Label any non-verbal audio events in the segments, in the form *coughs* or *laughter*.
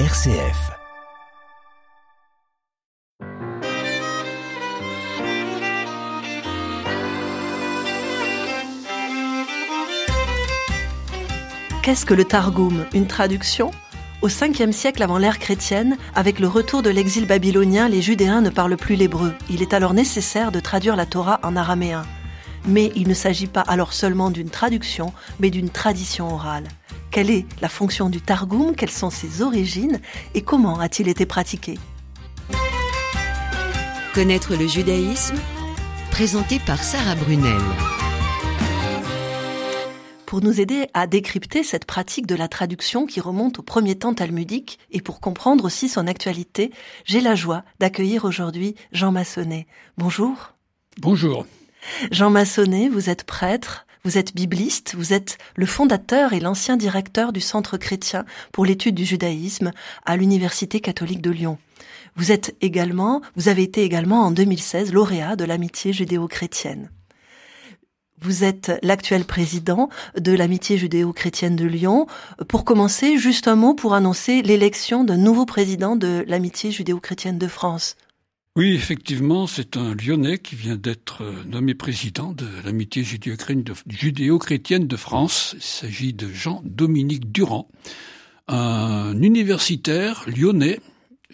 RCF. Qu'est-ce que le Targum? Une traduction? Au 5e siècle avant l'ère chrétienne, avec le retour de l'exil babylonien, les Judéens ne parlent plus l'hébreu. Il est alors nécessaire de traduire la Torah en araméen. Mais il ne s'agit pas alors seulement d'une traduction, mais d'une tradition orale. Quelle est la fonction du Targum Quelles sont ses origines Et comment a-t-il été pratiqué Connaître le judaïsme Présenté par Sarah Brunel. Pour nous aider à décrypter cette pratique de la traduction qui remonte au premier temps talmudique et pour comprendre aussi son actualité, j'ai la joie d'accueillir aujourd'hui Jean Massonnet. Bonjour. Bonjour. Jean Massonnet, vous êtes prêtre, vous êtes bibliste, vous êtes le fondateur et l'ancien directeur du Centre chrétien pour l'étude du judaïsme à l'Université catholique de Lyon. Vous êtes également, vous avez été également en 2016 lauréat de l'amitié judéo-chrétienne. Vous êtes l'actuel président de l'amitié judéo-chrétienne de Lyon. Pour commencer, juste un mot pour annoncer l'élection d'un nouveau président de l'amitié judéo-chrétienne de France. Oui, effectivement, c'est un Lyonnais qui vient d'être euh, nommé président de l'amitié judéo-chrétienne de France. Il s'agit de Jean-Dominique Durand, un universitaire lyonnais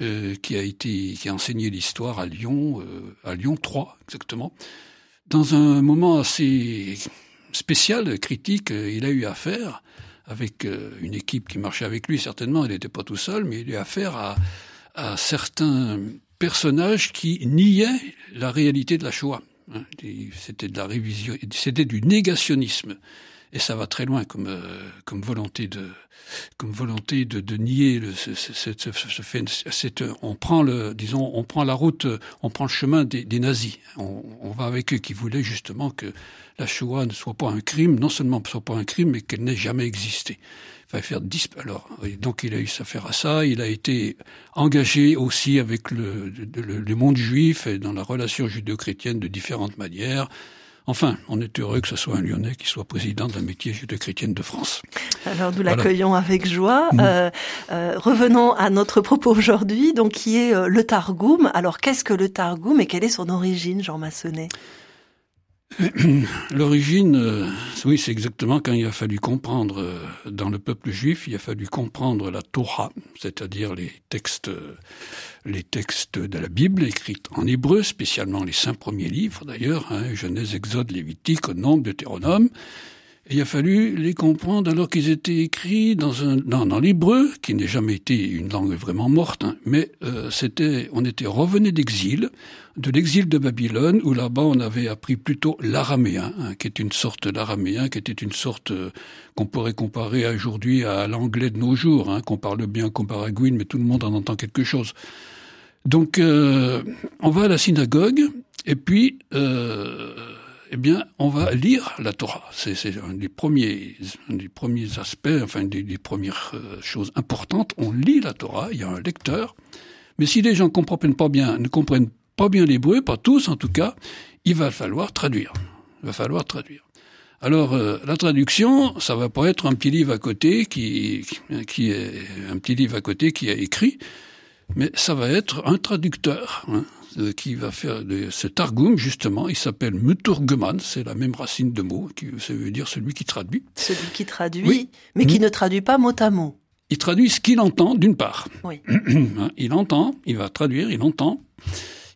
euh, qui a été qui a enseigné l'histoire à Lyon, euh, à Lyon 3 exactement. Dans un moment assez spécial, critique, il a eu affaire avec une équipe qui marchait avec lui certainement. Il n'était pas tout seul, mais il a eu affaire à, à certains personnage qui niait la réalité de la Shoah. Hein. C'était de la révision, c'était du négationnisme. Et ça va très loin comme, euh, comme volonté de, comme volonté de, de nier le, ce, ce, ce, fait. On prend le, disons, on prend la route, on prend le chemin des, des nazis. On, on, va avec eux qui voulaient justement que la Shoah ne soit pas un crime, non seulement ne soit pas un crime, mais qu'elle n'ait jamais existé va faire Alors, donc il a eu affaire à ça. Il a été engagé aussi avec le, le, monde juif et dans la relation judéo-chrétienne de différentes manières. Enfin, on est heureux que ce soit un Lyonnais qui soit président de la métier judéo-chrétienne de France. Alors nous l'accueillons avec joie. Mmh. Euh, euh, revenons à notre propos aujourd'hui, donc qui est euh, le Targum. Alors qu'est-ce que le Targum et quelle est son origine, Jean Massonnet *clears throat* L'origine, euh, oui, c'est exactement quand il a fallu comprendre euh, dans le peuple juif, il a fallu comprendre la Torah, c'est-à-dire les textes, euh, les textes de la Bible écrits en hébreu, spécialement les cinq premiers livres d'ailleurs, hein, Genèse, Exode, Lévitique, Nombre, Deutéronome, il a fallu les comprendre alors qu'ils étaient écrits dans un dans, dans l'hébreu, qui n'est jamais été une langue vraiment morte, hein, mais euh, c'était on était revenu d'exil, de l'exil de Babylone, où là-bas on avait appris plutôt l'araméen, hein, qui est une sorte d'araméen, qui était une sorte euh, qu'on pourrait comparer aujourd'hui à l'anglais de nos jours, hein, qu'on parle bien qu'on Gwyn, mais tout le monde en entend quelque chose. Donc euh, on va à la synagogue, et puis euh, eh bien, on va lire la Torah. C'est un des premiers, des premiers aspects, enfin, des, premières euh, choses importantes. On lit la Torah, il y a un lecteur. Mais si les gens comprennent pas bien, ne comprennent pas bien l'hébreu, pas tous en tout cas, il va falloir traduire. Va falloir traduire. Alors, euh, la traduction, ça va pas être un petit livre à côté qui, qui est un petit livre à côté qui a écrit, mais ça va être un traducteur. Hein. Euh, qui va faire de, ce targum, justement, il s'appelle muturgeman, c'est la même racine de mot, qui ça veut dire celui qui traduit. Celui qui traduit, mais qui ne traduit pas mot à mot. Il traduit ce qu'il entend, d'une part. Oui. *clears throat* Hein, il entend, il va traduire, il entend.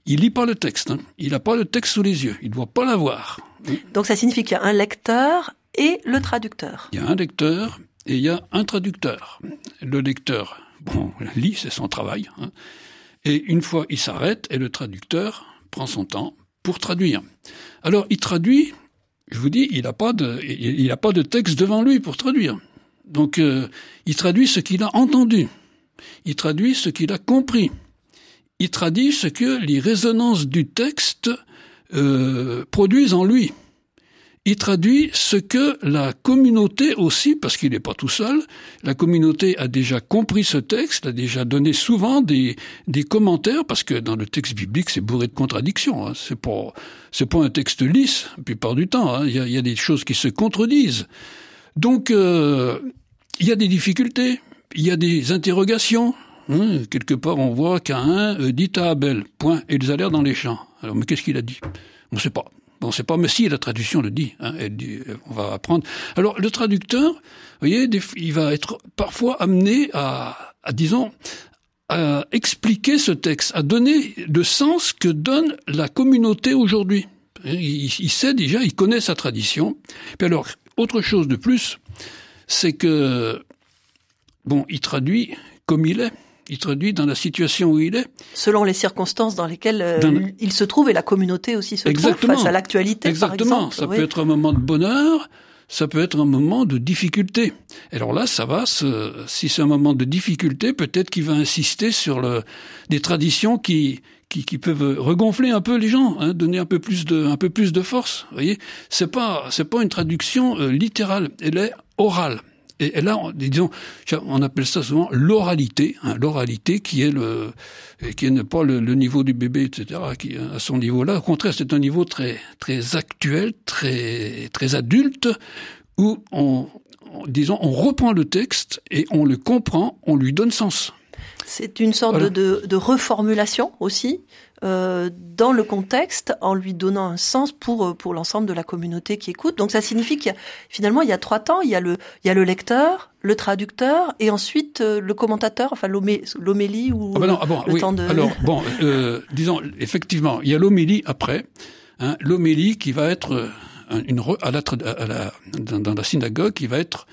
Il lit pas le texte, hein. il n'a pas le texte sous les yeux, il ne doit pas l'avoir. Donc ça signifie qu'il y a un lecteur et le traducteur. Il y a un lecteur et il y a un traducteur. Le lecteur, bon, lit, c'est son travail. Hein. Et une fois, il s'arrête et le traducteur prend son temps pour traduire. Alors, il traduit, je vous dis, il n'a pas de, il, a pas de texte devant lui pour traduire. Donc, euh, il traduit ce qu'il a entendu. Il traduit ce qu'il a compris. Il traduit ce que les résonances du texte euh, produisent en lui il traduit ce que la communauté aussi, parce qu'il n'est pas tout seul, la communauté a déjà compris ce texte, a déjà donné souvent des, des commentaires, parce que dans le texte biblique, c'est bourré de contradictions. Hein. C'est pas c'est pas un texte lisse, la plupart du temps. Hein. Il, y y a, des choses qui se contredisent. Donc, euh, il y a des difficultés, il y a des interrogations. Hein, quelque part, on voit qu'un euh, dit à Abel, point, et ils allèrent dans les champs. Alors, mais qu'est-ce qu'il a dit? On ne sait pas. On ne sait pas, mais si la traduction le dit, hein, euh, on va apprendre. Alors, le traducteur, vous voyez, il va être parfois amené à, à disons, à expliquer ce texte, à donner le sens que donne la communauté aujourd'hui. Il, il, sait déjà, il connaît sa tradition. Puis alors, autre chose de plus, c'est que, bon, il traduit comme il est. Il traduit dans la situation où il est. Selon les circonstances dans lesquelles euh, il se trouve et la communauté aussi se Exactement. trouve face à l'actualité. Exactement. Par ça oui. peut être un moment de bonheur, ça peut être un moment de difficulté. Alors là, ça va. Si c'est un moment de difficulté, peut-être qu'il va insister sur le, des traditions qui, qui, qui, peuvent regonfler un peu les gens, hein, donner un peu plus de, un peu plus de force. Vous voyez, c'est pas, c'est pas une traduction euh, littérale. Elle est orale. Et, là, on, disons, on appelle ça souvent l'oralité, hein, l'oralité qui est le, qui n'est pas le, niveau du bébé, etc., qui à son niveau-là. Au contraire, c'est un niveau très, très actuel, très, très adulte, où on, disons, on reprend le texte et on le comprend, on lui donne sens. C'est une sorte voilà. de, de, reformulation aussi euh, dans le contexte, en lui donnant un sens pour pour l'ensemble de la communauté qui écoute. Donc ça signifie qu'il y a, finalement il y a trois temps. Il y a le il y a le lecteur, le traducteur et ensuite euh, le commentateur, enfin l'homélie ou ah ben non, ah bon, le oui. temps de. Alors bon, euh, disons effectivement, il y a l'homélie après. Hein, l'homélie qui va être une à la, à la dans, dans la synagogue qui va être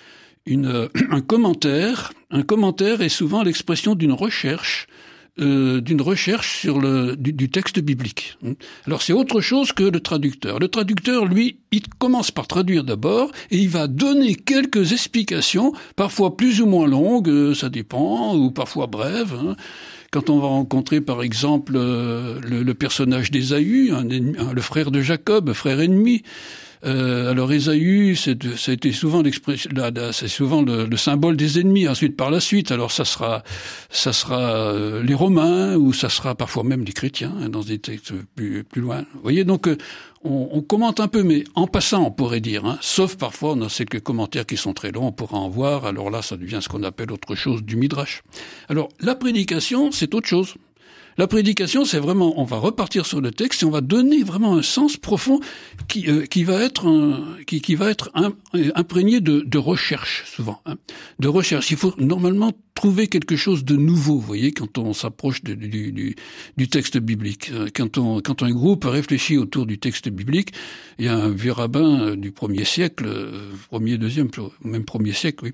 une, *clears throat* un commentaire. Un commentaire est souvent l'expression d'une recherche, euh, d'une recherche sur le du, du, texte biblique. Alors c'est autre chose que le traducteur. Le traducteur, lui, il commence par traduire d'abord et il va donner quelques explications, parfois plus ou moins longues, euh, ça dépend, ou parfois brèves. Hein. Quand on va rencontrer, par exemple, euh, le, le, personnage d'Ésaü, le frère de Jacob, frère ennemi, euh, alors Ésaü, c'était souvent c'est souvent le, le, symbole des ennemis. Ensuite, par la suite, alors ça sera, ça sera euh, les Romains ou ça sera parfois même les chrétiens hein, dans des textes plus, loin. Voyez, donc on, commente un peu, mais en passant, on pourrait dire. Hein, sauf parfois, on a quelques commentaires qui sont très longs, on pourra en voir. Alors là, ça devient ce qu'on appelle autre chose du midrash. Alors la prédication, c'est autre chose. La prédication, c'est vraiment, on va repartir sur le texte et on va donner vraiment un sens profond qui, euh, qui va être, qui, qui, va être imprégné de, de, recherche souvent, hein, de recherche. Il faut normalement trouver quelque chose de nouveau, vous voyez, quand on s'approche du, du, du, texte biblique. Quand, on, quand un groupe réfléchit autour du texte biblique, il y a un vieux rabbin du premier siècle, premier, deuxième, même premier siècle, oui,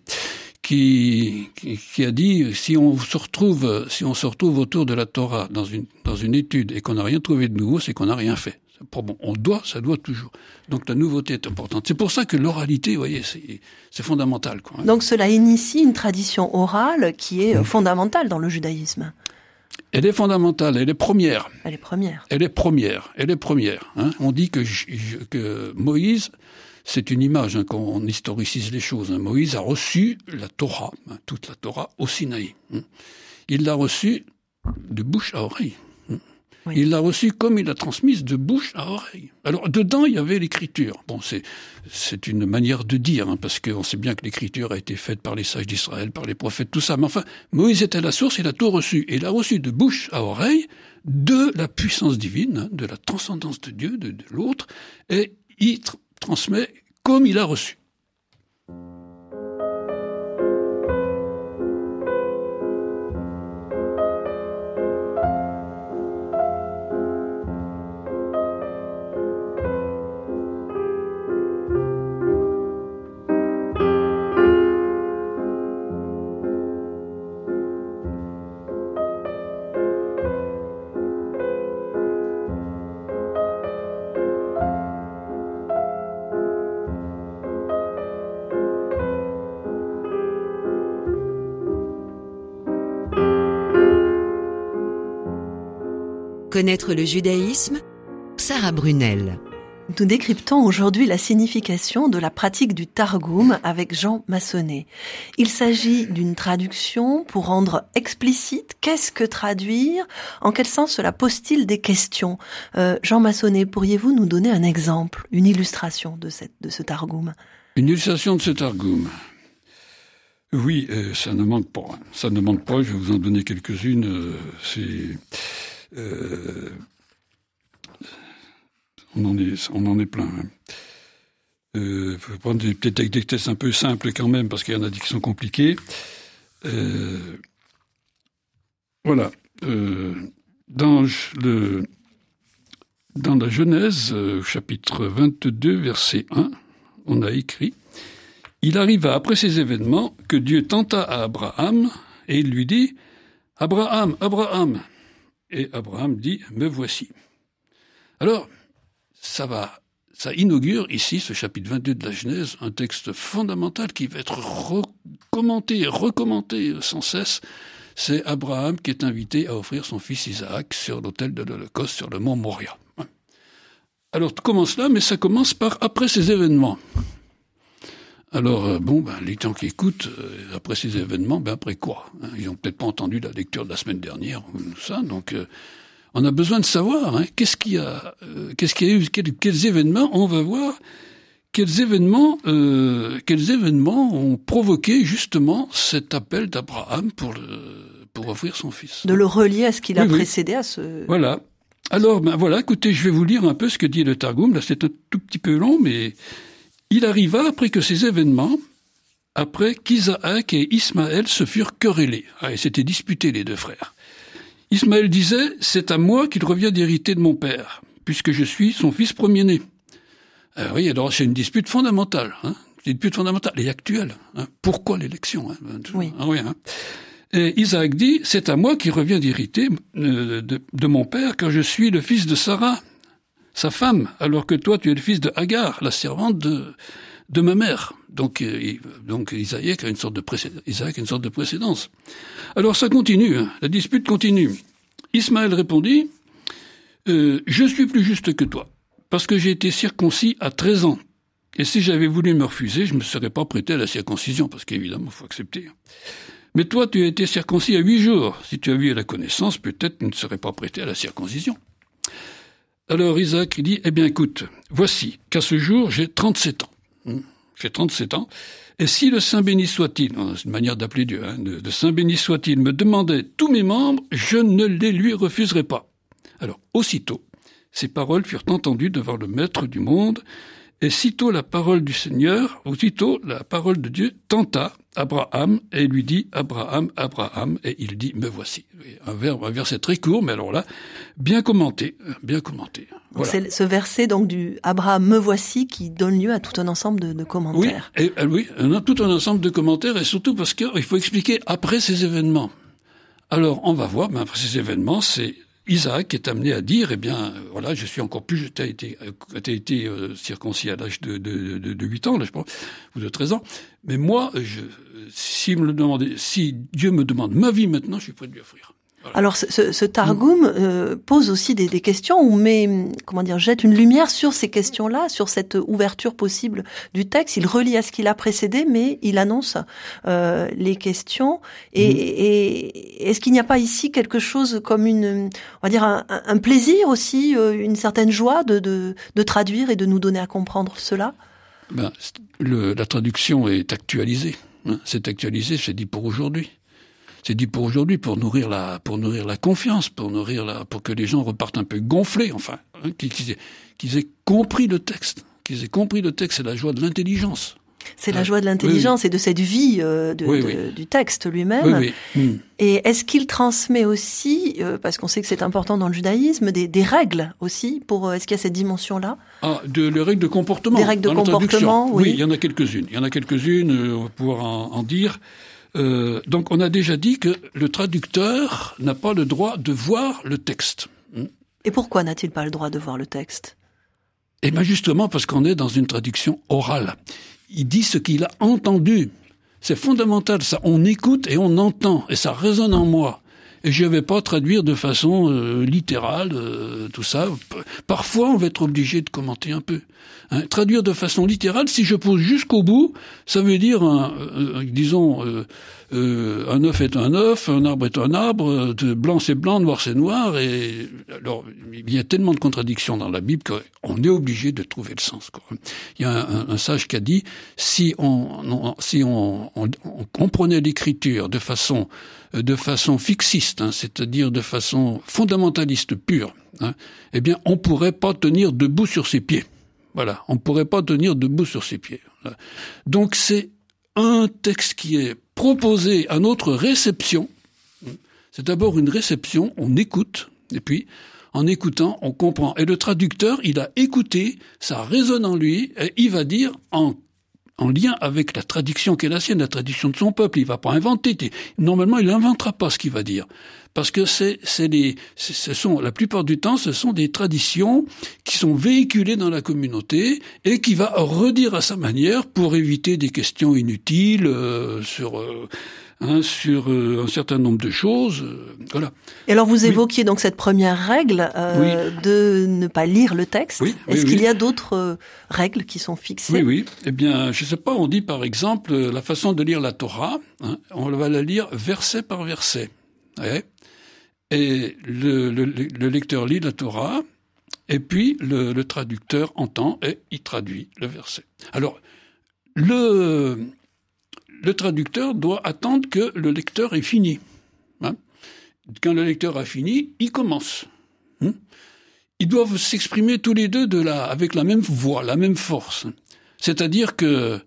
qui, a dit si on se retrouve si on se retrouve autour de la Torah dans une dans une étude et qu'on n'a rien trouvé de nouveau, c'est qu'on n'a rien fait. Bon, on doit, ça doit toujours. Donc la nouveauté est importante. C'est pour ça que l'oralité, vous voyez, c'est fondamental. Quoi. Donc cela initie une tradition orale qui est mmh. fondamentale dans le judaïsme. Elle est fondamentale, elle est première. Elle est première. Elle est première, elle est première. Hein. On dit que, que Moïse c'est une image hein, quand on historicise les choses. Hein. Moïse a reçu la Torah, hein, toute la Torah, au Sinaï. Hein. Il l'a reçue de bouche à oreille. Hein. Oui. Il l'a reçue comme il l'a transmise de bouche à oreille. Alors dedans, il y avait l'écriture. Bon, c'est c'est une manière de dire, hein, parce qu'on sait bien que l'écriture a été faite par les sages d'Israël, par les prophètes, tout ça. Mais enfin, Moïse était la source, il a tout reçu. Et il a reçu de bouche à oreille de la puissance divine, de la transcendance de Dieu, de, de l'autre, et il transmet comme il a reçu. Connaître le judaïsme Sarah Brunel. Nous décryptons aujourd'hui la signification de la pratique du Targum avec Jean Massonnet. Il s'agit d'une traduction pour rendre explicite qu'est-ce que traduire, en quel sens cela pose-t-il des questions. Euh, Jean Massonnet, pourriez-vous nous donner un exemple, une illustration de, cette, de ce Targum? Une illustration de ce Targum. Oui, euh, ça ne manque pas. Ça ne manque pas. Je vais vous en donner quelques-unes. Euh, c'est euh, on en est, on en est plein. Hein. Euh, faut prendre peut-être des tests un peu simples quand même, parce qu'il y en a des qui sont compliqués. Euh, voilà. Euh, dans le dans la Genèse, chapitre 22, verset 1, on a écrit Il arriva après ces événements que Dieu tenta à Abraham et il lui dit Abraham, Abraham. Et Abraham dit Me voici. Alors, ça va ça inaugure ici, ce chapitre 22 de la Genèse, un texte fondamental qui va être recommenté et sans cesse. C'est Abraham qui est invité à offrir son fils Isaac sur l'autel de l'Holocauste sur le mont Moria. Alors tout commence là, mais ça commence par après ces événements. Alors euh, bon, ben, les gens qui écoutent euh, après ces événements, ben après quoi hein Ils n'ont peut-être pas entendu la lecture de la semaine dernière ou ça, donc euh, on a besoin de savoir hein, qu'est-ce qu'il y a, euh, qu'est-ce qu'il y a eu, quels, événements on va voir, quels événements, euh, quels événements ont provoqué justement cet appel d'Abraham pour le, pour offrir son fils. De le relier à ce qu'il a précédé à ce. Voilà. Alors, ben voilà, écoutez, je vais vous lire un peu ce que dit le Targum. Là, c'est un tout petit peu long, mais il arriva après que ces événements, après qu'Isaac et Ismaël se furent querellés. Ah, et s'étaient disputés les deux frères. Ismaël disait, c'est à moi qu'il revient d'hériter de mon père, puisque je suis son fils premier-né. Euh, oui, alors c'est une dispute fondamentale, hein, une dispute fondamentale et actuelle. Hein. Pourquoi l'élection hein, Oui. Ah, hein. Et Isaac dit, c'est à moi qu'il revient d'hériter euh, de, de, mon père, car je suis le fils de Sarah, sa femme, alors que toi tu es le fils de Hagar, la servante de, de ma mère. Donc, euh, donc Isaac a une sorte de Isaac a une sorte de précédence. Alors ça continue, hein. la dispute continue. Ismaël répondit euh, Je suis plus juste que toi, parce que j'ai été circoncis à 13 ans. Et si j'avais voulu me refuser, je ne me serais pas prêté à la circoncision, parce qu'évidemment, il faut accepter. Mais toi, tu as été circoncis à huit jours. Si tu as eu la connaissance, peut-être tu ne serais pas prêté à la circoncision. Alors Isaac dit, eh bien écoute, voici qu'à ce jour, j'ai 37 ans. Hmm. J'ai 37 ans. Et si le Saint béni soit-il, c'est une manière d'appeler Dieu, hein, de, Saint béni soit-il, me demandait tous mes membres, je ne les lui refuserai pas. Alors, aussitôt, ces paroles furent entendues devant le Maître du monde, et sitôt la parole du Seigneur, aussitôt la parole de Dieu tenta Abraham et lui dit Abraham, Abraham, et il dit me voici. Un, verbe, un verset très court, mais alors là, bien commenté, bien commenté. C'est ce verset donc du Abraham me voici qui donne lieu à tout un ensemble de, de commentaires. Oui, et, euh, oui, tout un ensemble de commentaires et surtout parce qu'il faut expliquer après ces événements. Alors on va voir, mais après ces événements, c'est Isaac est amené à dire, eh bien, euh, voilà, je suis encore plus, tu as été, euh, été euh, circoncis à l'âge de, de, de, de, 8 ans, là, je pense, ou de 13 ans, mais moi, je, si, me le demandait, si Dieu me demande ma vie maintenant, je suis prêt de lui offrir. Alors ce, ce Targum euh, pose aussi des, des, questions ou met, comment dire, jette une lumière sur ces questions-là, sur cette ouverture possible du texte. Il relie à ce qu'il a précédé, mais il annonce euh, les questions. Et, mm. et est-ce qu'il n'y a pas ici quelque chose comme une, on va dire, un, un plaisir aussi, euh, une certaine joie de, de, de, traduire et de nous donner à comprendre cela? Ben, le, La traduction est actualisée. Hein, c'est actualisé, c'est dit pour aujourd'hui. C'est dit pour aujourd'hui, pour nourrir la, pour nourrir la confiance, pour nourrir la, pour que les gens repartent un peu gonflés, enfin, hein, qu'ils aient, compris le texte, qu'ils aient compris le texte, c'est la joie de l'intelligence. C'est la joie de l'intelligence et de cette vie euh, de, de, du texte lui-même. Hmm. Et est-ce qu'il transmet aussi, euh, parce qu'on sait que c'est important dans le judaïsme, des, des règles aussi pour euh, Est-ce qu'il y a cette dimension-là? Ah, de, les règles de comportement. Des règles de comportement, oui. il y en a quelques-unes. Il y en a quelques-unes. on va pouvoir en, en dire. Euh, donc on a déjà dit que le traducteur n'a pas le droit de voir le texte. Hmm. Et pourquoi n'a-t-il pas le droit de voir le texte? Eh bien justement parce qu'on est dans une traduction orale. Il dit ce qu'il a entendu. C'est fondamental, ça. On écoute et on entend, et ça résonne en moi. Et je ne vais pas traduire de façon euh, littérale euh, tout ça. Parfois, on va être obligé de commenter un peu. Hein. Traduire de façon littérale, si je pose jusqu'au bout, ça veut dire, un, disons, euh, un œuf est un œuf, un arbre est un arbre, blanc c'est blanc, noir c'est noir. Et alors, il y a tellement de contradictions dans la Bible qu'on est obligé de trouver le sens. Quoi. Il y a un, sage qui a dit si on, si on, on, on comprenait l'Écriture de façon de façon fixiste, hein, c'est-à-dire de façon fondamentaliste pure, hein, eh bien, on pourrait pas tenir debout sur ses pieds. Voilà, on pourrait pas tenir debout sur ses pieds. Donc c'est un texte qui est proposé à notre réception. C'est d'abord une réception, on écoute, et puis en écoutant, on comprend. Et le traducteur, il a écouté, ça résonne en lui, et il va dire en en lien avec la tradition qui est la sienne, la tradition de son peuple. Il va pas inventer. Normalement, il n'inventera pas ce qu'il va dire. Parce que c'est, c'est des, ce sont, la plupart du temps, ce sont des traditions qui sont véhiculées dans la communauté et qui va redire à sa manière pour éviter des questions inutiles euh, sur, euh, hein, sur euh, un certain nombre de choses. Euh, voilà. Et alors vous évoquiez donc cette première règle euh, de ne pas lire le texte. Oui, Est-ce qu'il y a d'autres règles qui sont fixées? Oui, oui. Eh bien, je sais pas, on dit par exemple la façon de lire la Torah, hein, on va la lire verset par verset. Ouais. Et le, le, le, lecteur lit la Torah, et puis le, le traducteur entend et il traduit le verset. Alors, le, le traducteur doit attendre que le lecteur ait fini. Hein? Quand le lecteur a fini, il commence. Hein? Ils doivent s'exprimer tous les deux avec la même voix, la même force. C'est-à-dire que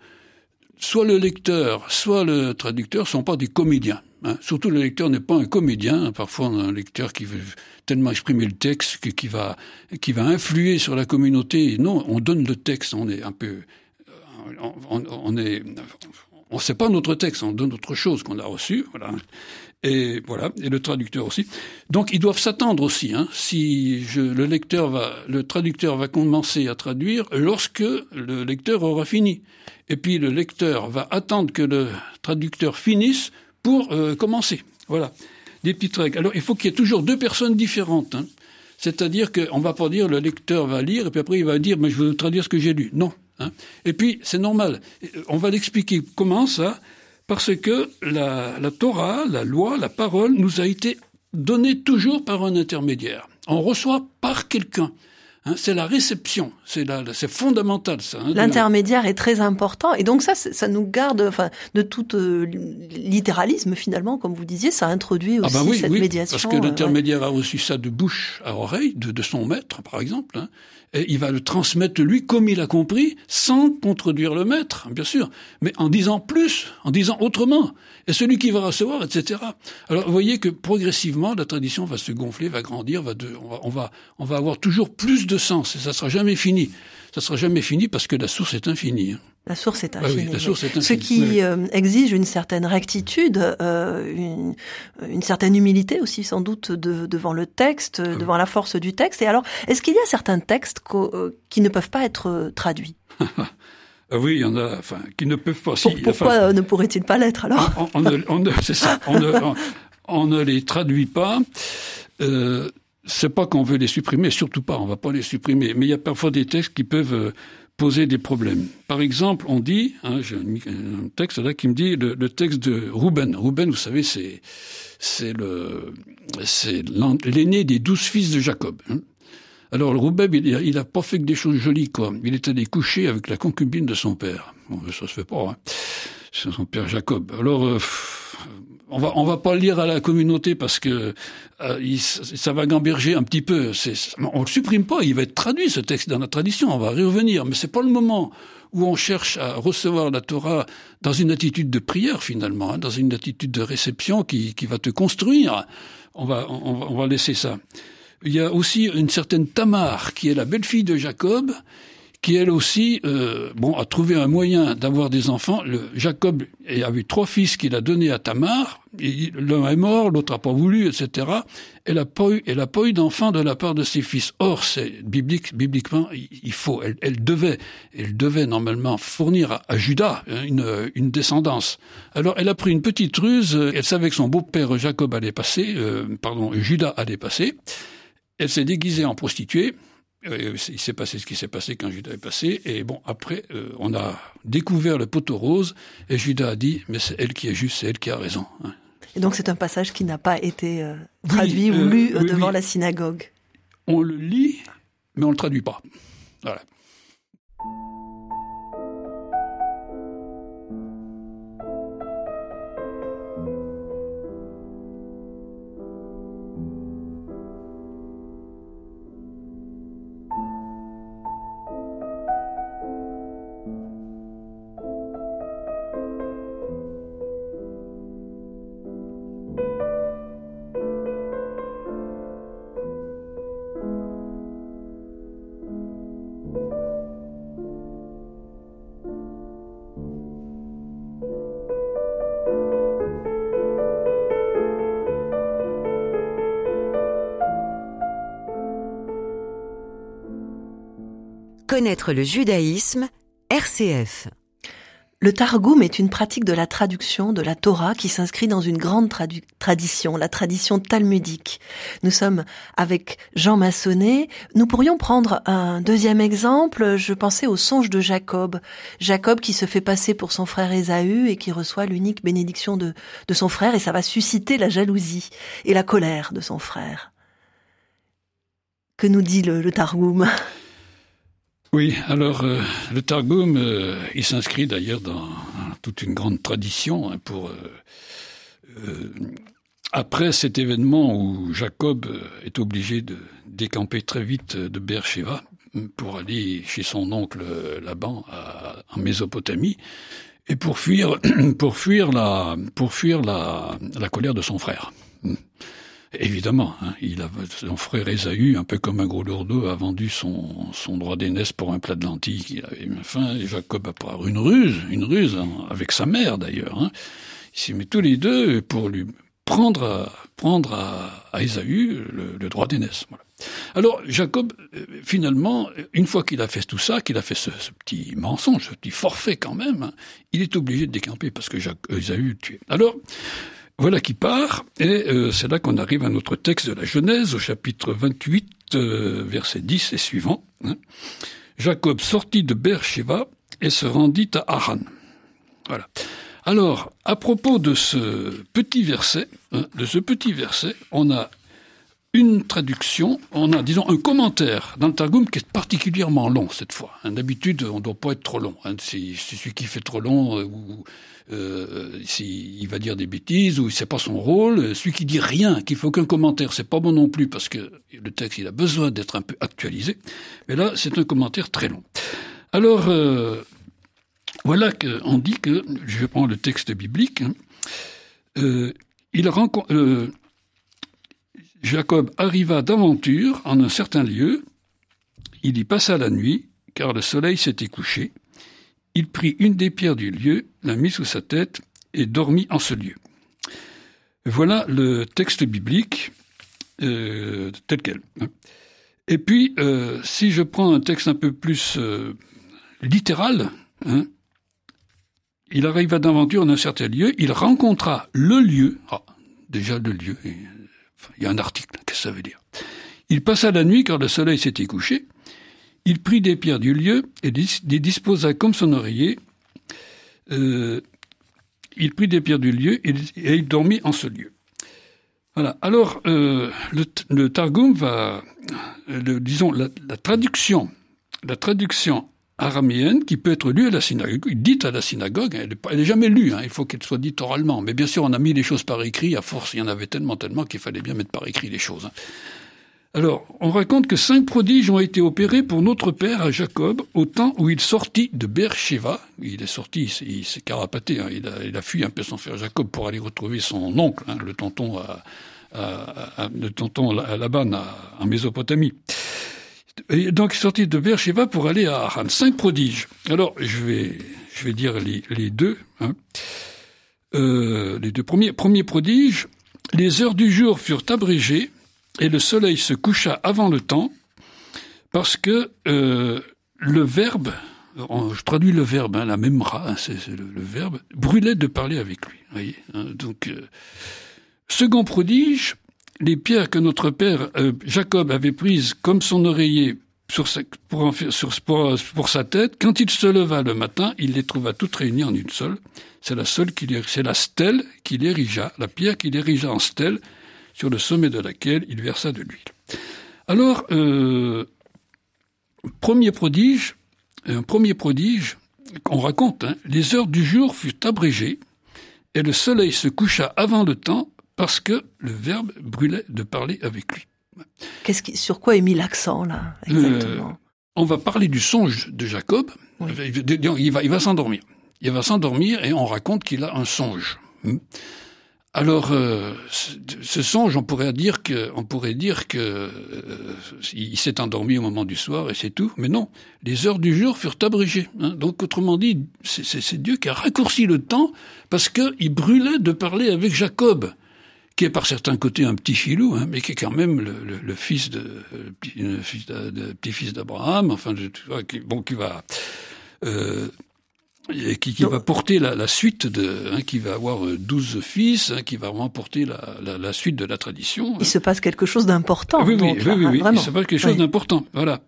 soit le lecteur, soit le traducteur sont pas des comédiens. Hein? Surtout le lecteur n'est pas un comédien. Parfois, on a un lecteur qui veut tellement exprimer le texte que, qui va qui va influer sur la communauté. Non, on donne le texte. On est un peu, on, on, on est, on sait pas notre texte. On donne autre chose qu'on a reçu. Voilà. Et voilà, et le traducteur aussi. Donc ils doivent s'attendre aussi. Hein, si je, le lecteur va, le traducteur va commencer à traduire lorsque le lecteur aura fini. Et puis le lecteur va attendre que le traducteur finisse pour euh, commencer. Voilà, des petites règles. Alors il faut qu'il y ait toujours deux personnes différentes. Hein. C'est-à-dire qu'on va pas dire le lecteur va lire et puis après il va dire mais je veux traduire ce que j'ai lu. Non. Hein. Et puis c'est normal. On va l'expliquer comment ça? Parce que la, la, Torah, la loi, la parole nous a été donnée toujours par un intermédiaire. On reçoit par quelqu'un. Hein, c'est la réception, c'est fondamental ça. Hein, L'intermédiaire est très important et donc ça, ça nous garde, enfin, de tout euh, littéralisme finalement, comme vous disiez, ça introduit aussi ah ben oui, cette oui, médiation. Parce que l'intermédiaire ouais. a reçu ça de bouche à oreille de, de son maître, par exemple. Hein, et il va le transmettre lui comme il a compris, sans contredire le maître, bien sûr, mais en disant plus, en disant autrement. Et celui qui va recevoir, etc. Alors, vous voyez que progressivement, la tradition va se gonfler, va grandir, va de, on, va, on, va, on va avoir toujours plus de sens, et ça sera jamais fini. Ça sera jamais fini parce que la source est infinie. La source est infinie. Ah oui, la source est infinie. Ce qui euh, exige une certaine rectitude, euh, une, une, certaine humilité aussi sans doute de, devant le texte, ah devant oui. la force du texte. Et alors, est-ce qu'il y a certains textes euh, qui ne peuvent pas être traduits? *laughs* Ah oui, il y en a, enfin, qui ne peuvent pas. Pour, si, pourquoi enfin, ne pourrait-il pas l'être alors? on, on, ne, on, C'est ça. On ne, *laughs* on, ne, les traduit pas. Euh, c'est pas qu'on veut les supprimer, surtout pas. On va pas les supprimer. Mais il y a parfois des textes qui peuvent poser des problèmes. Par exemple, on dit, hein, j'ai un texte là qui me dit le, texte de Rouben. Rouben, vous savez, c'est c'est le c'est l'aîné des douze fils de Jacob. Hein. Alors, Rouben, il, il a pas fait que des choses jolies, quoi. Il est allé coucher avec la concubine de son père. Bon, ça se fait pas. Hein. C'est son père Jacob. Alors, euh, on va on va pas le lire à la communauté parce que euh, il, ça va gamberger un petit peu. On le supprime pas. Il va être traduit ce texte dans la tradition. On va y revenir, mais c'est pas le moment où on cherche à recevoir la Torah dans une attitude de prière finalement, hein, dans une attitude de réception qui qui va te construire. On va on, on va laisser ça. Il y a aussi une certaine Tamar, qui est la belle-fille de Jacob, qui elle aussi, euh, bon, a trouvé un moyen d'avoir des enfants. Le, Jacob avait trois fils qu'il a donnés à Tamar. L'un est mort, l'autre a pas voulu, etc. Elle a pas eu, elle a pas eu d'enfants de la part de ses fils. Or, c'est biblique, bibliquement, il faut, elle, elle, devait, elle devait normalement fournir à, à Judas une, une, descendance. Alors, elle a pris une petite ruse. Elle savait que son beau-père Jacob allait passer, euh, pardon, Judas allait passer. Elle s'est déguisée en prostituée il s'est passé ce qui s'est passé quand Judas est passé. Et bon, après, on a découvert le poteau rose et Judas a dit, mais c'est elle qui est juste, c'est elle qui a raison. Hein. Et donc c'est un passage qui n'a pas été traduit ou lu devant la synagogue. On le lit, mais on ne le traduit pas. Voilà. Connaître le judaïsme, RCF. Le Targum est une pratique de la traduction de la Torah qui s'inscrit dans une grande tradition, la tradition talmudique. Nous sommes avec Jean Massonnet. Nous pourrions prendre un deuxième exemple. Je pensais au songe de Jacob. Jacob qui se fait passer pour son frère Ésaü et qui reçoit l'unique bénédiction de, son frère et ça va susciter la jalousie et la colère de son frère. Que nous dit le, le Targum? Oui, alors euh, le Targum, euh, il s'inscrit d'ailleurs dans toute une grande tradition hein, pour euh, après cet événement où Jacob est obligé de décamper très vite de Beersheba pour aller chez son oncle Laban en Mésopotamie et pour fuir *coughs* pour fuir la pour fuir la, la colère de son frère. Évidemment, hein, il a, son frère Esaü, un peu comme un gros lourdeau, a vendu son, son droit d'aînesse pour un plat de lentilles qu'il avait mis Jacob a par une ruse, une ruse, hein, avec sa mère d'ailleurs. Hein. Il s'y met tous les deux pour lui prendre à, prendre à, à Ésaü le, droit d'aînesse. Voilà. Alors Jacob, euh, finalement, une fois qu'il a fait tout ça, qu'il a fait ce, petit mensonge, ce petit forfait quand même, hein, il est obligé de décamper parce que Ésaü le tué. Alors, voilà qui part, et euh, c'est là qu'on arrive à notre texte de la Genèse, au chapitre 28, euh, verset 10 et suivant. Hein. Jacob sortit de Beersheba et se rendit à Haran. Voilà. Alors, à propos de ce petit verset, hein, de ce petit verset, on a une traduction, on a, disons, un commentaire dans le Targum qui est particulièrement long cette fois. Hein, d'habitude, on ne doit pas être trop long. Hein. C'est celui qui fait trop long, euh, ou euh, s'il va dire des bêtises ou c'est pas son rôle. Celui qui dit rien, qui fait aucun commentaire, c'est pas bon non plus parce que le texte il a besoin d'être un peu actualisé. Mais là, c'est un commentaire très long. Alors euh, voilà qu'on dit que je prends le texte biblique. Hein, euh, il rencontre euh, Jacob arriva d'aventure en un certain lieu. Il y passa la nuit, car le soleil s'était couché. Il prit une des pierres du lieu, la mit sous sa tête et dormit en ce lieu. Voilà le texte biblique euh, tel quel. Et puis, euh, si je prends un texte un peu plus euh, littéral, hein, il arriva d'aventure en un certain lieu, il rencontra le lieu, ah, déjà le lieu, il y a un article, qu'est-ce que ça veut dire? Il passa la nuit car le soleil s'était couché, il prit des pierres du lieu et les disposa comme son oreiller. Euh, il prit des pierres du lieu et, il dormit en ce lieu. Voilà. Alors, euh, le, Targum va, disons, la, traduction, la traduction araméenne qui peut être lue à la synagogue, dite à la synagogue, elle n'est jamais lue, hein, il faut qu'elle soit dite oralement. Mais bien sûr, on a mis les choses par écrit, à force, il y en avait tellement, tellement qu'il fallait bien mettre par écrit les choses. Hein. Alors, on raconte que cinq prodiges ont été opérés pour notre père à Jacob au temps où il sortit de Beersheba. Il est sorti, il s'est carapaté, hein. il, a, fui un peu son frère Jacob pour aller retrouver son oncle, hein, le tonton à, à, le tonton à Laban en Mésopotamie. Donc, il est sorti de Beersheba pour aller à Haran. Cinq prodiges. Alors, je vais, je vais dire les, deux. Hein. Euh, les deux premiers. Premier prodige, les heures du jour furent abrégées et le soleil se coucha avant le temps parce que euh, le verbe, je traduis le verbe, hein, la même hein, c'est le, verbe, brûlait de parler avec lui. Hein. donc, euh, second prodige, les pierres que notre père euh, Jacob avait prises comme son oreiller pour, sa tête, quand il se leva le matin, il les trouva toutes réunies en une seule. C'est la seule qu'il c'est la stèle qu'il érigea, la pierre qu'il érigea en stèle, sur le sommet de laquelle il versa de l'huile. Alors, euh, premier prodige, un premier prodige, on raconte, hein, les heures du jour furent abrégées, et le soleil se coucha avant le temps, parce que le Verbe brûlait de parler avec lui. Qu'est-ce qui, sur quoi est mis l'accent là exactement? On va parler du songe de Jacob. Il va, il va s'endormir. Il va s'endormir et on raconte qu'il a un songe. Hmm. Alors, euh, ce songe, on pourrait dire que, on pourrait dire que euh, il s'est endormi au moment du soir et c'est tout. Mais non, les heures du jour furent abrégées. Hein. Donc, autrement dit, c'est Dieu qui a raccourci le temps parce qu'il brûlait de parler avec Jacob qui est par certains côtés un petit filou, hein, mais qui est quand même le, le, le fils de, le fils de, de petit-fils d'Abraham, enfin, qui, bon, qui va, euh, qui, qui va porter la, la suite de, hein, qui va avoir euh, douze fils, hein, qui va vraiment porter la, la, la, suite de la tradition. Il se passe quelque chose d'important. Oui, donc, oui, oui, oui, il se passe quelque chose d'important. Voilà.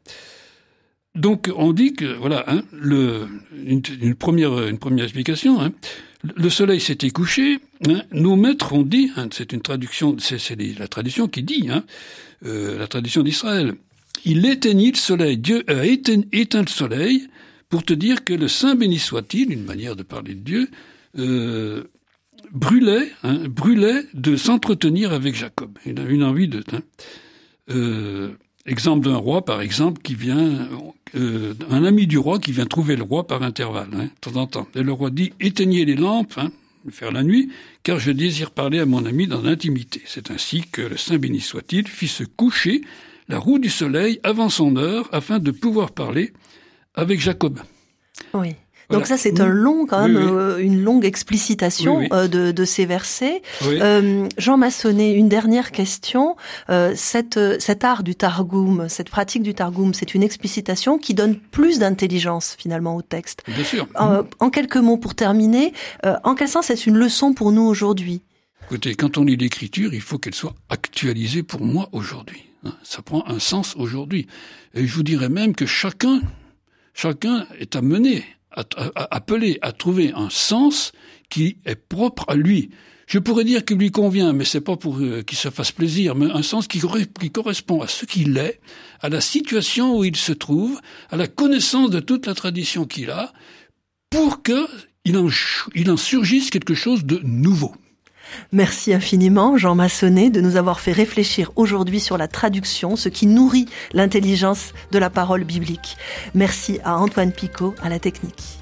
Donc on dit que voilà, hein, une, première une première explication. Hein, le soleil s'était couché. Hein, nos maîtres ont dit, c'est une traduction, c'est la tradition qui dit, euh, la tradition d'Israël. Il éteignit le soleil. Dieu a éteint, le soleil pour te dire que le Saint béni soit-il, une manière de parler de Dieu, euh, brûlait, brûlait de s'entretenir avec Jacob. Il a une envie de. Euh, exemple d'un roi, par exemple, qui vient, euh, un ami du roi qui vient trouver le roi par intervalle, hein, de temps en temps. Et le roi dit éteignez les lampes, hein, faire la nuit, car je désire parler à mon ami dans l'intimité. C'est ainsi que le Saint béni soit-il fit se coucher la roue du soleil avant son heure afin de pouvoir parler avec Jacob. Oui. Donc ça, c'est un long, quand même, euh, une longue explicitation euh, de, de, ces versets. Euh, Jean Massonnet, une dernière question. Euh, cette, cet art du Targum, cette pratique du Targum, c'est une explicitation qui donne plus d'intelligence finalement au texte. Bien sûr. en quelques mots pour terminer, en quel sens est-ce une leçon pour nous aujourd'hui? Écoutez, quand on lit l'écriture, il faut qu'elle soit actualisée pour moi aujourd'hui. Hein. Ça prend un sens aujourd'hui. Et je vous dirais même que chacun, chacun est amené appelé à trouver un sens qui est propre à lui. Je pourrais dire qu'il lui convient, mais c'est pas pour euh, qu'il se fasse plaisir, mais un sens qui, qui correspond à ce qu'il est, à la situation où il se trouve, à la connaissance de toute la tradition qu'il a, pour que il en, il en surgisse quelque chose de nouveau. Merci infiniment, Jean Massonnet, de nous avoir fait réfléchir aujourd'hui sur la traduction, ce qui nourrit l'intelligence de la parole biblique. Merci à Antoine Picot, à la technique.